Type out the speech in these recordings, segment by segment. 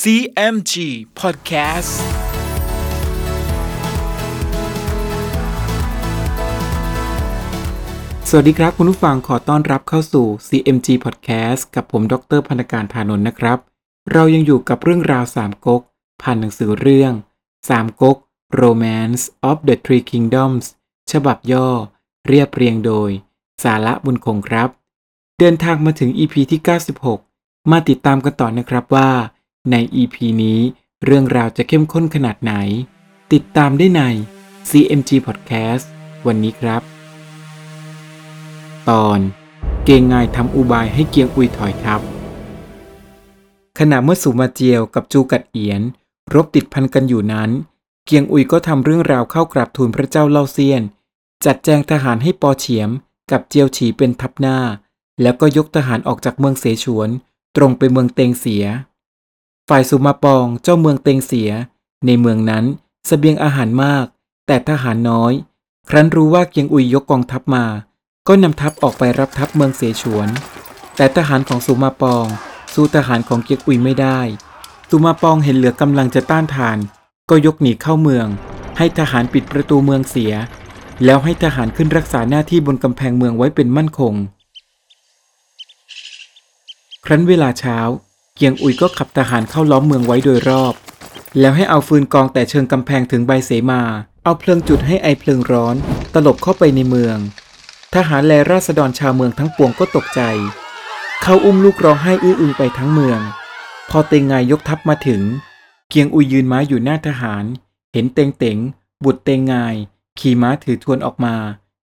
CMG Podcast สวัสดีครับคุณผู้ฟังขอต้อนรับเข้าสู่ CMG Podcast กับผมดรพันการธานนท์นะครับ เรายังอยู่กับเรื่องราวสามก๊กผ่านหนังสือเรื่องสามก๊ก Romance of the Three Kingdoms ฉบับย่อ เรียบเรียงโดย สาระบุญคงครับ เดินทางมาถึง EP ที่ 96 มาติดตามกันต่อนะครับว่า ใน EP นี้เรื่องราวจะเข้มข้นขนาดไหน ติดตามได้ใน CMG Podcast วันนี้ครับ ตอน เกงงายทำอุบายให้เกียงอุยถอยทับ ขณะเมื่อสุมาเจียวกับจูกัดเอียน รบติดพันกันอยู่นั้น เกียงอุยก็ทำเรื่องราวเข้ากราบทูลพระเจ้าเล่าเซียน จัดแจงทหารให้ปอเฉียม กับเจียวฉีเป็นทัพหน้า แล้วก็ยกทหารออกจากเมืองเสฉวน ตรงไปเมืองเตงเสีย ฝ่ายสุมาปองเจ้าเมืองเตงเสีย ในเมืองนั้นสเสบียงอาหารมาก แต่ทหารน้อย ครั้นรู้ว่าเกียงอุยยกกองทัพมา ก็นำทัพออกไปรับทัพเมืองเสฉวน แต่ทหารของสุมาปอง สู้ทหารของเกียงอุยไม่ได้ สุมาปองเห็นเหลือกำลังจะต้านทาน ก็ยกหนีเข้าเมือง ให้ทหารปิดประตูเมืองเสีย แล้วให้ทหารขึ้นรักษาหน้าที่บนกำแพงเมืองไว้เป็นมั่นคง ครั้นเวลาเช้า เกียงอุยก็ขับทหารเข้าล้อมเมืองไว้โดยรอบ แล้วให้เอาฟืนกองแต่เชิงกำแพงถึงใบเสมา เอาเพลิงจุดให้ไอเพลิงร้อน ตลบเข้าไปในเมือง ทหารและราษฎรชาวเมืองทั้งปวงก็ตกใจ เขาอุ้มลูกร้องไห้อื้ออึงไปทั้งเมือง พอเตงไงยกทัพมาถึง เกียงอุยยืนม้าอยู่หน้าทหาร เห็นเตงเต๋งบุตรเตงไงขี่ม้าถือทวนออกมา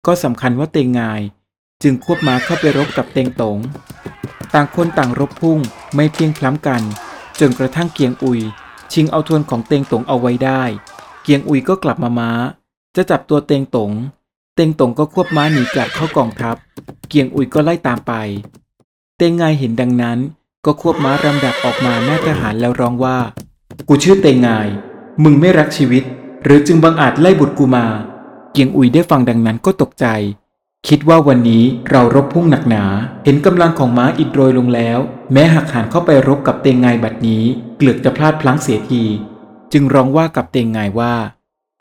ก็สำคัญว่าเตงไงจึงควบม้าเข้าไปรบกับเตงตง ต่างคนต่างรบพุ่งไม่เพียงพล้ำกัน จนกระทั่งเกียงอุย ชิงเอาทวนของเตงตงเอาไว้ได้ เกียงอุยก็กลับมาม้า จะจับตัวเตงตง เตงตงก็ควบม้าหนีกลับเข้ากองทัพ เกียงอุยก็ไล่ตามไป เตงไงเห็นดังนั้น ก็ควบม้ารำดับออกมาหน้าทหารแล้วร้องว่า กูชื่อเตงไงมึงไม่รักชีวิต หรือจึงบังอาจไล่บุตรกูมา เกียงอุยได้ฟังดังนั้นก็ตกใจ คิดว่าวันนี้เรารบพุ่งหนักหนา เห็นกำลังของม้าอิดโรยลงแล้ว แม้หักหานเข้าไปรบกับเตงไงบัดนี้ เกลือกจะพลาดพลั้งเสียที จึงร้องว่ากับเตงไงว่า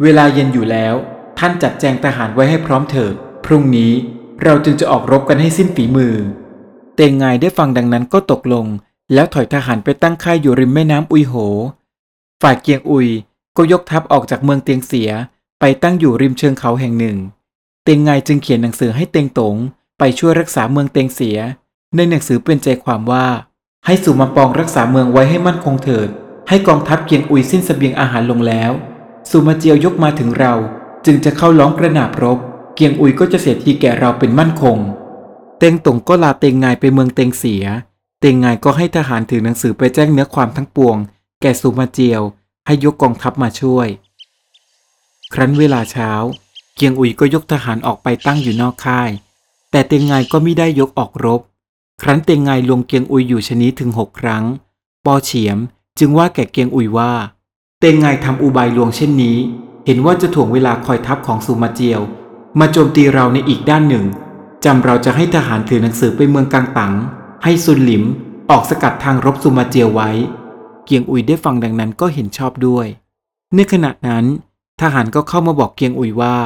เวลาเย็นอยู่แล้ว ท่านจัดแจงทหารไว้ให้พร้อมเถิดพรุ่งนี้เราจึงจะออกรบกันให้สิ้นฝีมือ เตงไงได้ฟังดังนั้นก็ตกลง แล้วถอยทหารไปตั้งค่ายอยู่ริมแม่น้ำอุยโห ฝ่ายเกียงอุยก็ยกทัพออกจากเมืองเตียงเสียไปตั้งอยู่ริมเชิงเขาแห่งหนึ่ง เตียงไงจึงเขียนหนังสือให้เตงตง ไปช่วยรักษาเมืองเตงเสีย ในหนังสือเป็นใจความว่า ให้สุมาปองรักษาเมืองไว้ให้มั่นคงเถิด ให้กองทัพเกียงอุยสิ้นสเสบียงอาหารลงแล้วสุมาเจียวยกมาถึงเรา จึงจะเข้าล้อมกระหนาบรบ เกียงอุยก็จะเสียทีแก่เราเป็นมั่นคง เตงตงก็ลาเตงไงไปเมืองเตงเสีย เตงไงก็ให้ทหารถือหนังสือไปแจ้งเนื้อความทั้งปวง แก่สุมาเจียว ให้ยกกองทัพมาช่วย ครั้นเวลาเช้า เกียงอุยก็ยกทหารออกไปตั้งอยู่นอกค่าย แต่เตียงไงก็ไม่ได้ยกออกรบ ครั้นเตียงไงลวงเกียงอุยอยู่ชนี้ถึงหกครั้ง ปอเฉียมจึงว่าแก่เกียงอุยว่า เตียงไงทำอุบายลวงเช่นนี้ เห็นว่าจะถ่วงเวลาคอยทัพของสุมาเจียว มาโจมตีเราในอีกด้านหนึ่งจำเราจะให้ทหารถือหนังสือไปเมืองกังตังให้ซุนหลิมออกสกัดทางรบสุมาเจียวไว้ เกียงอุยได้ฟังดังนั้นก็เห็นชอบด้วย ในขณะนั้น ทหารก็เข้ามาบอกเกียงอุยว่า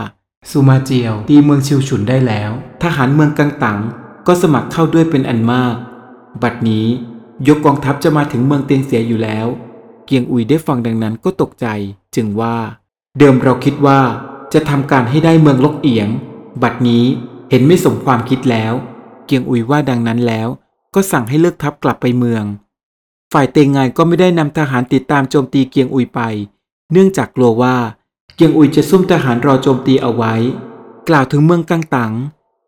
สุมาเจียวตีเมืองชิวฉุนได้แล้ว ทหารเมืองกังตังก็สมัครเข้าด้วยเป็นอันมาก บัดนี้ยกกองทัพจะมาถึงเมืองเตียงเสียอยู่แล้ว เกียงอุยได้ฟังดังนั้นก็ตกใจ จึงว่า เดิมเราคิดว่าจะทำการให้ได้เมืองลกเอียง บัดนี้เห็นไม่สมความคิดแล้ว เกียงอุยว่าดังนั้นแล้ว ก็สั่งให้เลิกทัพกลับไปเมือง ฝ่ายเตงไงก็ไม่ได้นำทหารติดตามโจมตีเกียงอุยไป เนื่องจากกลัวว่า เกียงอุยจะซุ่มทหารรอโจมตีเอาไว้ กล่าวถึงเมืองกังตัง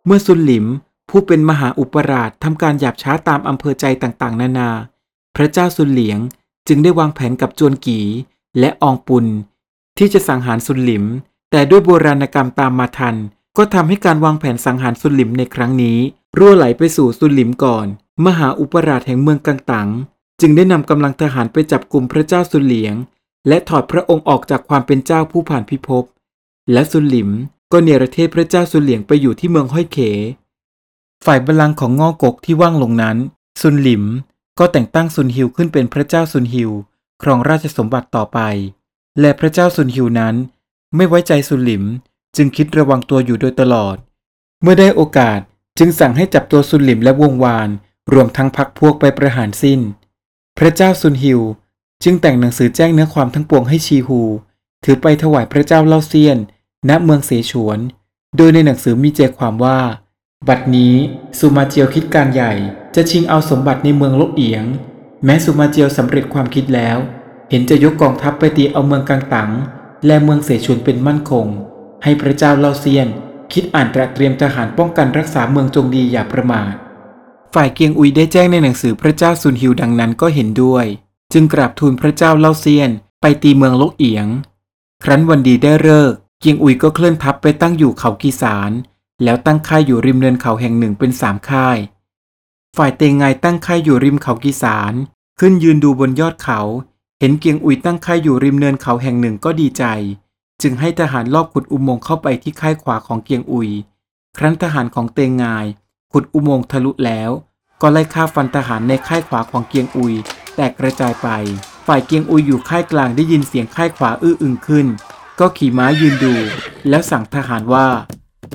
เมื่อซุนหลิมผู้เป็นมหาอุปราชทำการหยาบช้าตามอำเภอใจต่างๆ นานา พระเจ้าซุนเหลียงจึงได้วางแผนกับจวนกีและอองปุนที่จะสังหารซุนหลิม แต่ด้วยโบราณกรรมตามมาทัน ก็ทำให้การวางแผนสังหารซุนหลิมในครั้งนี้ รั่วไหลไปสู่ซุนหลิมก่อน มหาอุปราชแห่งเมืองกังตัง จึงได้นำกำลังทหารไปจับกลุ่มพระเจ้าซุนเหลียง และถอดพระองค์ออกจากความเป็นเจ้าผู้ผ่านพิภพ และซุลิมก็เนรเทศพระเจ้าซุเหลียงไปอยู่ที่เมืองห้อยเข ฝ่ายบัลลังก์ของงอกกที่ว่างลงนั้น ซุนหลิมก็แต่งตั้งซุนฮิวขึ้นเป็นพระเจ้าซุนฮิวครองราชสมบัติต่อไป และพระเจ้าซุนฮิวนั้น ไม่ไว้ใจซุนหลิมจึงคิดระวังตัวอยู่โดยตลอด เมื่อได้โอกาสจึงสั่งให้จับตัวซุนหลิมและวงวาน รวมทั้งพักพวกไปประหารสิ้น พระเจ้าซุนฮิว จึงแต่งหนังสือแจ้งเนื้อความทั้งปวงให้ชีฮู ถือไปถวายพระเจ้าเล่าเซียน ณเมืองเสฉวน โดยในหนังสือมีใจความว่า บัดนี้สุมาเจียวคิดการใหญ่ จะชิงเอาสมบัติในเมืองลกเอียง แม้สุมาเจียวสำเร็จความคิดแล้ว เห็นจะยกกองทัพไปตีเอาเมืองกังตังและเมืองเสฉวนเป็นมั่นคง ให้พระเจ้าเล่าเซียน คิดอ่านตระเตรียมทหารป้องกันรักษาเมืองจงดีอย่าประมาทฝ่ายเกียงอุยได้แจ้งในหนังสือพระเจ้าซุนฮิวดังนั้นก็เห็นด้วย จึงกราบทูลพระเจ้าเล่าเซียนไปตีเมืองลกเอียง ครั้นวันดีได้เลิกเกียงอุยก็เคลื่อนทัพไปตั้งอยู่เขากีสารแล้วตั้งค่ายอยู่ริมเนินเขาแห่งหนึ่งเป็นสามค่าย ฝ่ายเตงไงตั้งค่ายอยู่ริมเขากีสารขึ้นยืนดูบนยอดเขา เห็นเกียงอุยตั้งค่ายอยู่ริมเนินเขาแห่งหนึ่งก็ดีใจ จึงให้ทหารลอบขุดอุโมงค์เข้าไปที่ค่ายขวาของเกียงอุย ครั้นทหารของเตงไงขุดอุโมงค์ทะลุแล้ว ก็ไล่ฆ่าฟันทหารในค่ายขวาของเกียงอุย แตกกระจายไป ฝ่ายเกียงอุยอยู่ค่ายกลางได้ยินเสียงค่ายขวาอื้ออึงขึ้น ก็ขี่ม้ายืนดู แล้วสั่งทหารว่า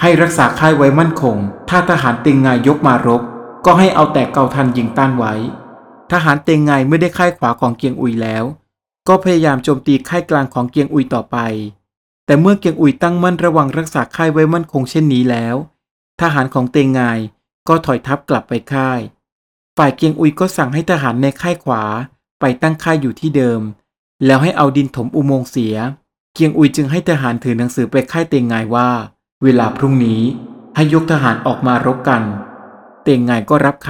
ให้รักษาค่ายไว้มั่นคง ถ้าทหารเตงไงยกมารบ ก็ให้เอาแต่เกาทันยิงต้านไว้ ทหารเตงไงเมื่อได้ค่ายขวาของเกียงอุยแล้ว ก็พยายามโจมตีค่ายกลางของเกียงอุยต่อไป แต่เมื่อเกียงอุยตั้งมั่นระวังรักษาค่ายไว้มั่นคงเช่นนี้แล้ว ทหารของเตงไงก็ถอยทัพกลับไปค่าย ฝ่ายเกียงอุยก็สั่งให้ทหารในค่ายขวาไปตั้งค่ายอยู่ที่เดิม แล้วให้เอาดินถมอุโมงค์เสีย เกียงอุยจึงให้ทหารถือหนังสือไปค่ายเตียงไงว่า เวลาพรุ่งนี้ให้ยกทหารออกมารบกัน เตียงไงก็รับค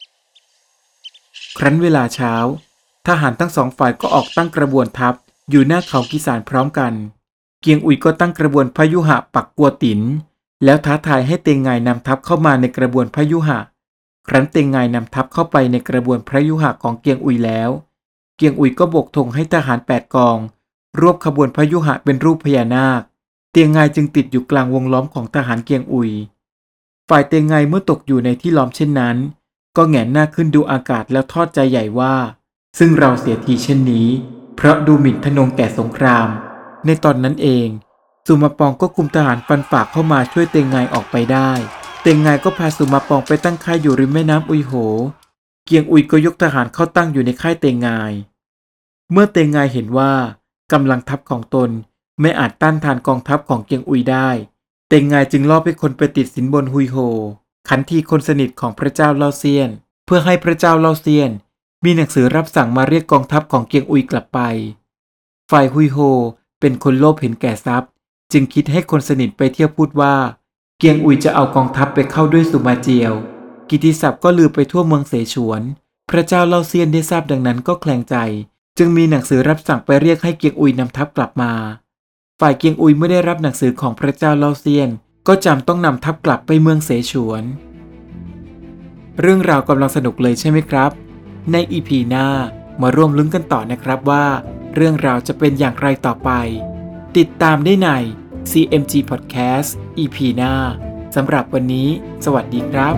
ำครั้นเวลาเช้า ทหารทั้งสองฝ่ายก็ออกตั้งกระบวนทัพอยู่หน้าเขากิสานพร้อมกัน เกียงอุยก็ตั้งกระบวนพยุหะปักกัวติน แล้วท้าทายให้เตียงไงนำทัพเข้ามาในกระบวนพยุหะ ครั้นเตียงไงนำทัพเข้าไปในกระบวนพระยุหะของเกียงอุยแล้ว เกียงอุยก็บกธงให้ทหารแปดกอง รวบขบวนพระยุหะเป็นรูปพญานาค เตียงไงจึงติดอยู่กลางวงล้อมของทหารเกียงอุย ฝ่ายเตียงไงเมื่อตกอยู่ในที่ล้อมเช่นนั้น ก็แหงนหน้าขึ้นดูอากาศแล้วทอดใจใหญ่ว่า ซึ่งเราเสียทีเช่นนี้ เพราะดูหมิ่นทนงแก่สงคราม ในตอนนั้นเองสุมาปองก็คุมทหารฟันฝากเข้ามาช่วยเตียงไงออกไปได้ เตียงไงก็พาสุมาปองไปตั้งค่ายอยู่ริมแม่น้ำอุยโห เกียงอุยก็ยกทหารเข้าตั้งอยู่ในค่ายเตียงไงเมื่อเตียงไงเห็นว่ากำลังทัพของตนไม่อาจต้านทานกองทัพของเกียงอุยได้ เตียงไงจึงล่อให้คนไปติดสินบนฮุยโฮ ขันทีคนสนิทของพระเจ้าเล่าเซียน เพื่อให้พระเจ้าเล่าเซียน มีหนังสือรับสั่งมาเรียกกองทัพของเกียงอุยกลับไป ฝ่ายฮุยโฮเป็นคนโลภเห็นแก่ทรัพย์ จึงคิดให้คนสนิทไปเที่ยวพูดว่า เกียงอุยจะเอากองทัพไปเข้าด้วยสุมาเจียว กิติศัพท์ก็ลือไปทั่วเมืองเสฉวน พระเจ้าเล่าเซียนได้ทราบดังนั้นก็แคลงใจ จึงมีหนังสือรับสั่งไปเรียกให้เกียงอุยนำทัพกลับมา ฝ่ายเกียงอุยเมื่อได้รับหนังสือของพระเจ้าเล่าเซียน ก็จำต้องนำทัพกลับไปเมืองเสฉวน เรื่องราวกำลังสนุกเลยใช่ไหมครับ ในอีพีหน้ามาร่วมลุ้นกันต่อนะครับว่า เรื่องราวจะเป็นอย่างไรต่อไป ติดตามได้ใน CMG Podcast EP หน้าสำหรับวันนี้ สวัสดีครับ